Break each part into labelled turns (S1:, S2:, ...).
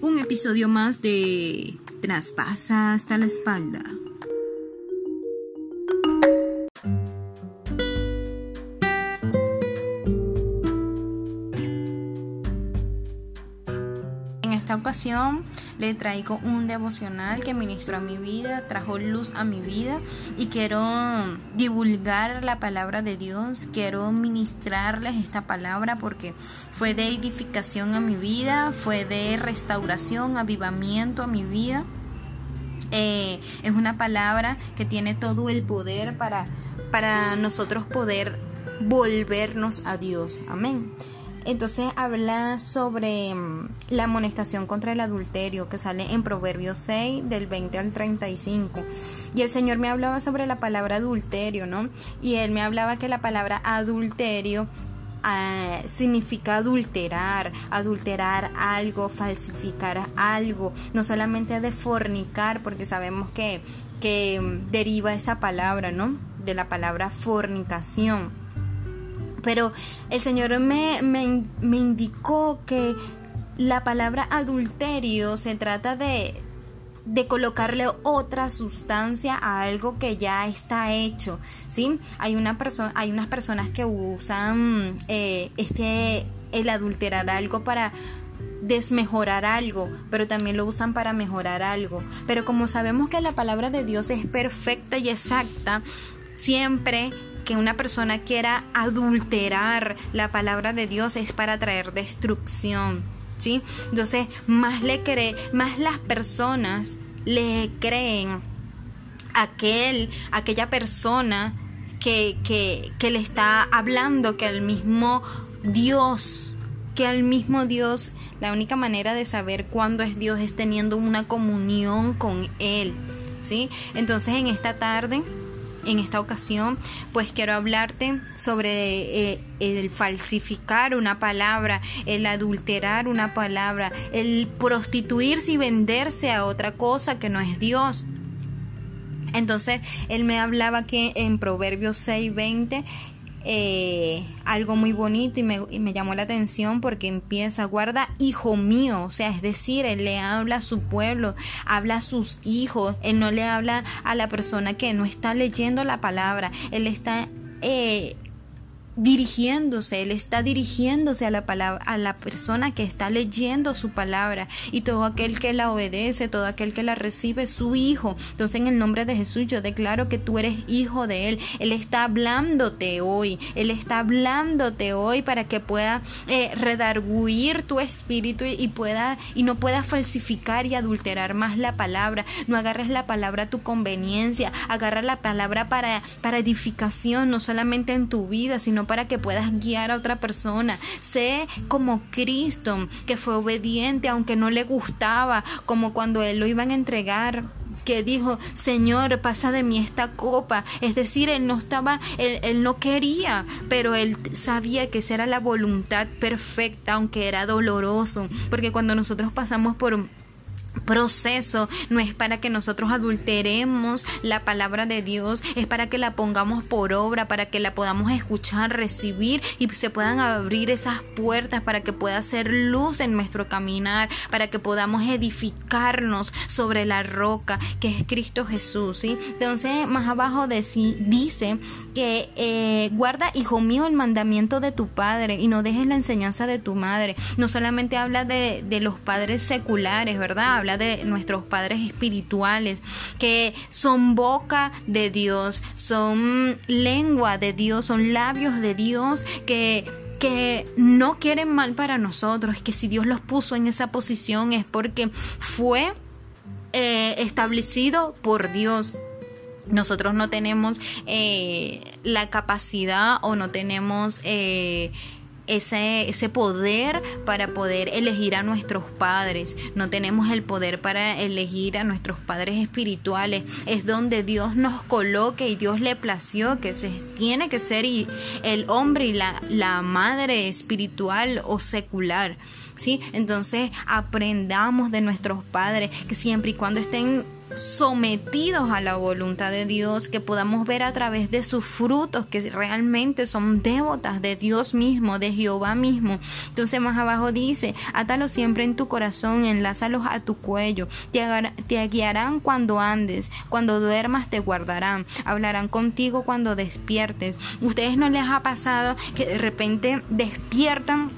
S1: un episodio más de Traspasa hasta la espalda. En esta ocasión le traigo un devocional que ministró a mi vida, trajo luz a mi vida y quiero divulgar la palabra de Dios, quiero ministrarles esta palabra porque fue de edificación a mi vida, fue de restauración, avivamiento a mi vida. Eh, es una palabra que tiene todo el poder para, para nosotros poder volvernos a Dios. Amén. Entonces habla sobre mm, la amonestación contra el adulterio que sale en Proverbios 6 del 20 al 35. Y el Señor me hablaba sobre la palabra adulterio, ¿no? Y él me hablaba que la palabra adulterio ah, significa adulterar, adulterar algo, falsificar algo, no solamente de fornicar, porque sabemos que, que mm, deriva esa palabra, ¿no? De la palabra fornicación. Pero el Señor me, me, me indicó que la palabra adulterio se trata de, de colocarle otra sustancia a algo que ya está hecho, ¿sí? Hay, una persona, hay unas personas que usan eh, este, el adulterar algo para desmejorar algo, pero también lo usan para mejorar algo. Pero como sabemos que la palabra de Dios es perfecta y exacta, siempre que una persona quiera adulterar la palabra de Dios es para traer destrucción, ¿sí? Entonces, más le cree, más las personas le creen a aquel, aquella persona que, que, que le está hablando que el mismo Dios, que al mismo Dios, la única manera de saber cuándo es Dios es teniendo una comunión con Él, ¿sí? Entonces, en esta tarde en esta ocasión pues quiero hablarte sobre eh, el falsificar una palabra, el adulterar una palabra, el prostituirse y venderse a otra cosa que no es Dios. Entonces, él me hablaba aquí en Proverbios 6:20 eh, algo muy bonito y me, llamó la atención porque empieza, guarda hijo mío, o sea, es decir, él le habla a su pueblo, habla a sus hijos, él no le habla a la persona que no está leyendo la palabra, él está eh, dirigiéndose, él está dirigiéndose a la palabra, a la persona que está leyendo su palabra y todo aquel que la obedece, todo aquel que la recibe, su hijo. Entonces en el nombre de Jesús yo declaro que tú eres hijo de él. Él está hablándote hoy, él está hablándote hoy para que pueda eh, redarguir tu espíritu y, pueda y no pueda falsificar y adulterar más la palabra. No agarres la palabra a tu conveniencia, agarra la palabra para para edificación, no solamente en tu vida, sino para que puedas guiar a otra persona. Sé como Cristo, que fue obediente aunque no le gustaba, como cuando él lo iban a entregar que dijo, Señor, pasa de mí esta copa. Es decir, él no estaba, él, él, no quería, pero él sabía que esa era la voluntad perfecta, aunque era doloroso. Porque cuando nosotros pasamos por proceso no es para que nosotros adulteremos la palabra de Dios, es para que la pongamos por obra, para que la podamos escuchar, recibir y se puedan abrir esas puertas para que pueda ser luz en nuestro caminar, para que podamos edificarnos sobre la roca que es Cristo Jesús, ¿sí? Entonces, más abajo de sí dice que eh, guarda, hijo mío, el mandamiento de tu padre y no dejes la enseñanza de tu madre. No solamente habla de, de los padres seculares, ¿verdad? Habla de nuestros padres espirituales, que son boca de Dios, son lengua de Dios, son labios de Dios, que que no quieren mal para nosotros, que si Dios los puso en esa posición es porque fue eh, establecido por Dios. Nosotros no tenemos eh, la capacidad o no tenemos eh, ese, ese poder para poder elegir a nuestros padres. No tenemos el poder para elegir a nuestros padres espirituales. Es donde Dios nos coloque y Dios le plació que se tiene que ser y el hombre y la, la madre espiritual o secular. ¿Sí? Entonces aprendamos de nuestros padres que siempre y cuando estén sometidos a la voluntad de Dios, que podamos ver a través de sus frutos que realmente son devotas de Dios mismo, de Jehová mismo. Entonces más abajo dice, átalo siempre en tu corazón, enlázalos a tu cuello, te, te guiarán cuando andes, cuando duermas te guardarán, hablarán contigo cuando despiertes. ¿Ustedes no les ha pasado que de repente despiertan?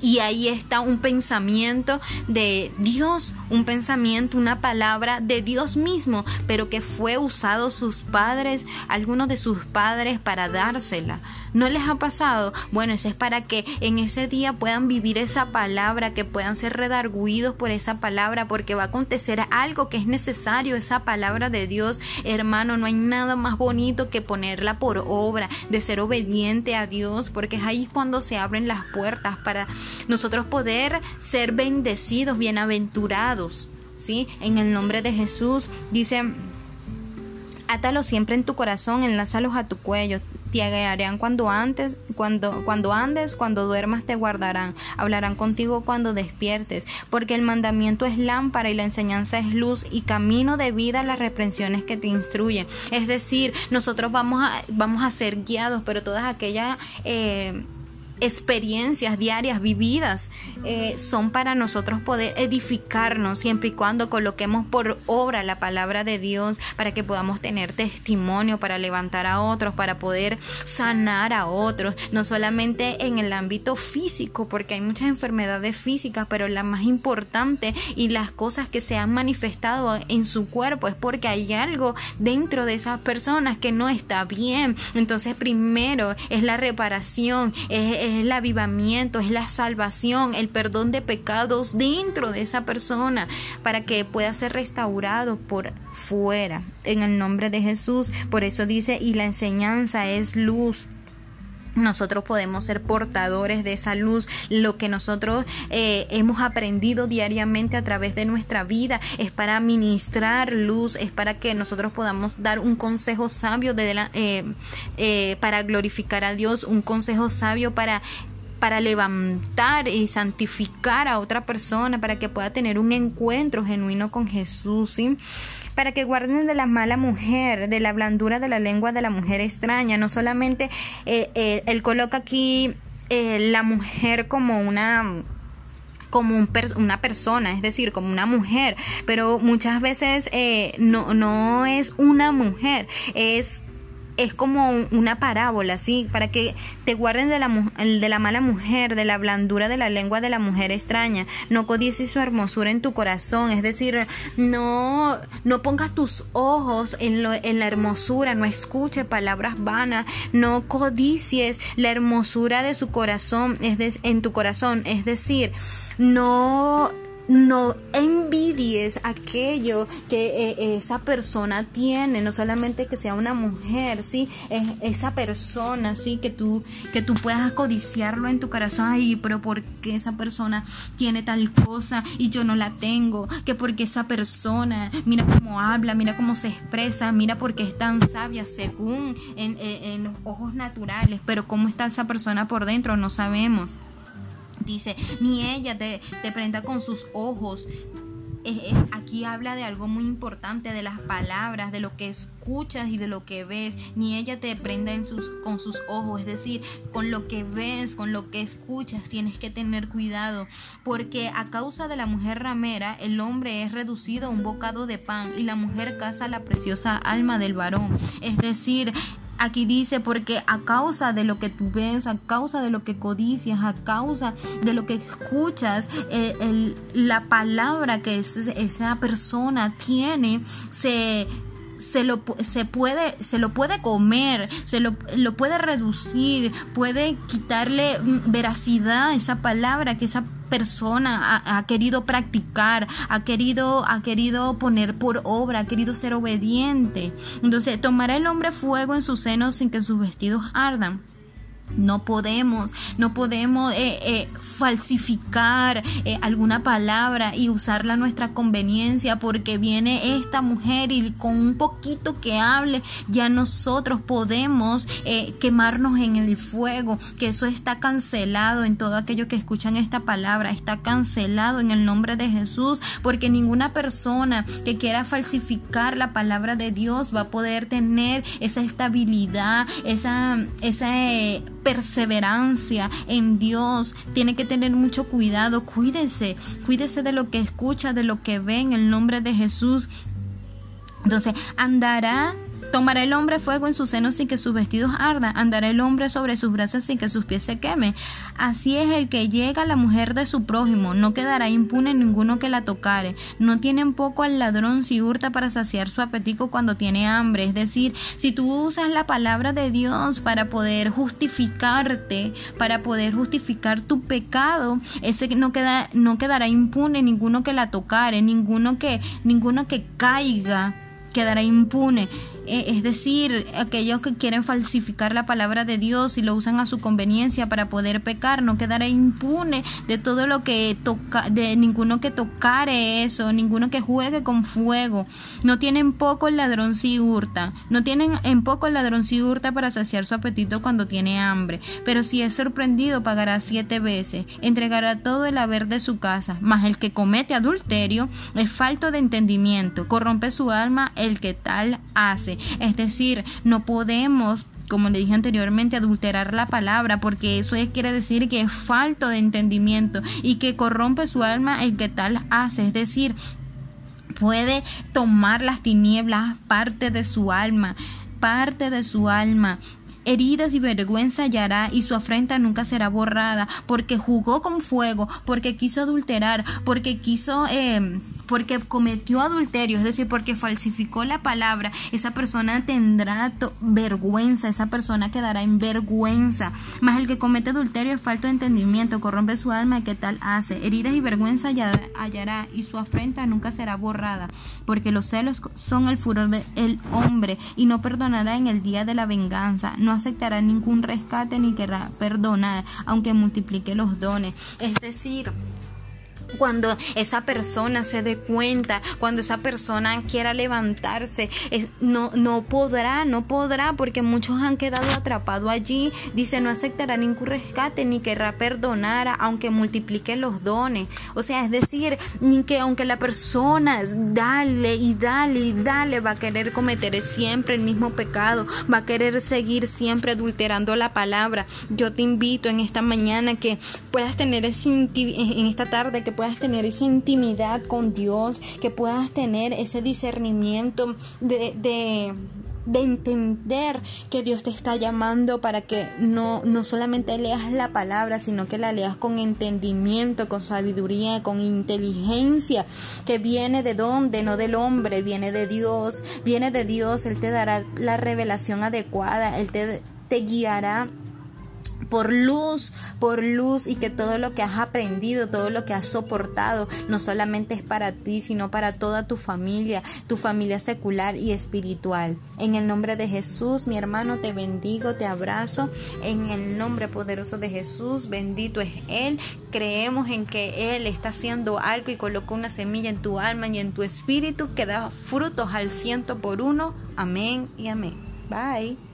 S1: Y ahí está un pensamiento de Dios, un pensamiento, una palabra de Dios mismo, pero que fue usado sus padres, algunos de sus padres para dársela. ¿No les ha pasado? Bueno, eso es para que en ese día puedan vivir esa palabra, que puedan ser redarguidos por esa palabra, porque va a acontecer algo que es necesario, esa palabra de Dios. Hermano, no hay nada más bonito que ponerla por obra, de ser obediente a Dios, porque es ahí cuando se abren las puertas para nosotros poder ser bendecidos, bienaventurados. ¿Sí? En el nombre de Jesús dice, átalo siempre en tu corazón, enlázalos a tu cuello, te guiarán cuando antes, cuando, cuando andes, cuando duermas te guardarán, hablarán contigo cuando despiertes, porque el mandamiento es lámpara y la enseñanza es luz y camino de vida las reprensiones que te instruyen. Es decir, nosotros vamos a, vamos a ser guiados, pero todas aquellas eh, experiencias diarias vividas eh, son para nosotros poder edificarnos siempre y cuando coloquemos por obra la palabra de Dios para que podamos tener testimonio para levantar a otros, para poder sanar a otros, no solamente en el ámbito físico, porque hay muchas enfermedades físicas, pero la más importante y las cosas que se han manifestado en su cuerpo es porque hay algo dentro de esas personas que no está bien. Entonces primero es la reparación, es es el avivamiento, es la salvación, el perdón de pecados dentro de esa persona para que pueda ser restaurado por fuera en el nombre de Jesús. Por eso dice, y la enseñanza es luz nosotros podemos ser portadores de esa luz. Lo que nosotros eh, hemos aprendido diariamente a través de nuestra vida es para ministrar luz, es para que nosotros podamos dar un consejo sabio de eh, eh, para glorificar a Dios, un consejo sabio para para levantar y santificar a otra persona, para que pueda tener un encuentro genuino con Jesús. ¿sí? Para que guarden de la mala mujer, de la blandura de la lengua de la mujer extraña. No solamente eh, eh, él coloca aquí eh, la mujer como una como un una persona, es decir, como una mujer, pero muchas veces no, no es una mujer, es es como una parábola, ¿sí? Para que te guarden de la, de la mala mujer, de la blandura de la lengua de la mujer extraña. No codicies su hermosura en tu corazón, es decir, no, no pongas tus ojos en, lo, en la hermosura, no escuche palabras vanas, no codicies la hermosura de su corazón, es en tu corazón, es decir, no no envidies aquello que eh, esa persona tiene, no solamente que sea una mujer, sí, es esa persona, sí, que tú que tú puedas codiciarlo en tu corazón, ay, pero porque esa persona tiene tal cosa y yo no la tengo, que porque esa persona, mira cómo habla, mira cómo se expresa, mira porque es tan sabia según en, en, en ojos naturales, pero cómo está esa persona por dentro no sabemos dice, ni ella te, prenda con sus ojos. aquí habla de algo muy importante, de las palabras, de lo que escuchas y de lo que ves. Ni ella te prenda en sus, con sus ojos, es decir, con lo que ves, con lo que escuchas, tienes que tener cuidado, porque a causa de la mujer ramera, el hombre es reducido a un bocado de pan y la mujer caza la preciosa alma del varón. Es decir, Aquí dice, porque a causa de lo que tú ves, a causa de lo que codicias, a causa de lo que escuchas, eh, la palabra que esa persona tiene, se, se lo, se puede, se lo puede comer, se lo, lo puede reducir, puede quitarle veracidad a esa palabra que esa persona ha, querido practicar, ha querido, ha querido poner por obra, ha querido ser obediente. Entonces, tomará el hombre fuego en su seno sin que sus vestidos ardan. No podemos, no podemos eh, eh, falsificar eh, alguna palabra y usarla a nuestra conveniencia porque viene esta mujer y con un poquito que hable ya nosotros podemos quemarnos en el fuego, que eso está cancelado en todo aquello que escuchan esta palabra, está cancelado en el nombre de Jesús porque ninguna persona que quiera falsificar la palabra de Dios va a poder tener esa estabilidad, esa, esa perseverancia en Dios. Tiene que tener mucho cuidado. Cuídese, cuídese de lo que escucha, de lo que ve en el nombre de Jesús. Entonces, andará Tomará el hombre fuego en sus senos sin que sus vestidos ardan, andará el hombre sobre sus brazos sin que sus pies se quemen. Así es el que llega a la mujer de su prójimo, no quedará impune ninguno que la tocare. No tienen poco al ladrón si hurta para saciar su apetito cuando tiene hambre. Es decir, si tú usas la palabra de Dios para poder justificarte, para poder justificar tu pecado, ese no queda, no quedará impune ninguno que la tocare, ninguno que, ninguno que caiga quedará impune. Eh, es decir, aquellos que quieren falsificar la palabra de Dios y lo usan a su conveniencia para poder pecar, no quedará impune de todo lo que toca, de ninguno que tocare eso, ninguno que juegue con fuego. No tienen poco el ladrón si hurta, no tienen en poco el ladrón si hurta para saciar su apetito cuando tiene hambre, pero si es sorprendido pagará siete veces, entregará todo el haber de su casa, mas el que comete adulterio es falto de entendimiento, corrompe su alma el que tal hace. Es decir, no podemos como le dije anteriormente, adulterar la palabra, porque eso quiere decir que es falto de entendimiento y que corrompe su alma el que tal hace. Es decir, puede tomar las tinieblas parte de su alma, parte de su alma heridas y vergüenza hallará y su afrenta nunca será borrada, porque jugó con fuego, porque quiso adulterar, porque quiso eh, porque cometió adulterio, es decir, porque falsificó la palabra, esa persona tendrá vergüenza, esa persona quedará en vergüenza. Más el que comete adulterio es falta de entendimiento, corrompe su alma, ¿qué tal hace? Heridas y vergüenza hallará y su afrenta nunca será borrada, porque los celos son el furor del hombre y no perdonará en el día de la venganza, no aceptará ningún rescate ni querrá perdonar, aunque multiplique los dones. Es decir, cuando esa persona se dé cuenta, cuando esa persona quiera levantarse, no, no podrá, no podrá, porque muchos han quedado atrapados allí. Dice, no aceptará ningún rescate ni querrá perdonar, aunque multiplique los dones. O sea, es decir, que aunque la persona dale y dale y dale, va a querer cometer siempre el mismo pecado, va a querer seguir siempre adulterando la palabra. Yo te invito en esta mañana que puedas tener ese, en esta tarde que puedas tener esa intimidad con Dios, que puedas tener ese discernimiento de, de de entender que Dios te está llamando para que no, no solamente leas la palabra, sino que la leas con entendimiento, con sabiduría, con inteligencia, que viene de dónde, no del hombre, viene de Dios, viene de Dios, Él te dará la revelación adecuada, Él te, te guiará por luz, por luz y que todo lo que has aprendido, todo lo que has soportado, no solamente es para ti, sino para toda tu familia, tu familia secular y espiritual. En el nombre de Jesús, mi hermano, te bendigo, te abrazo. En el nombre poderoso de Jesús, bendito es Él. Creemos en que Él está haciendo algo y colocó una semilla en tu alma y en tu espíritu que da frutos al ciento por uno. Amén y amén. Bye.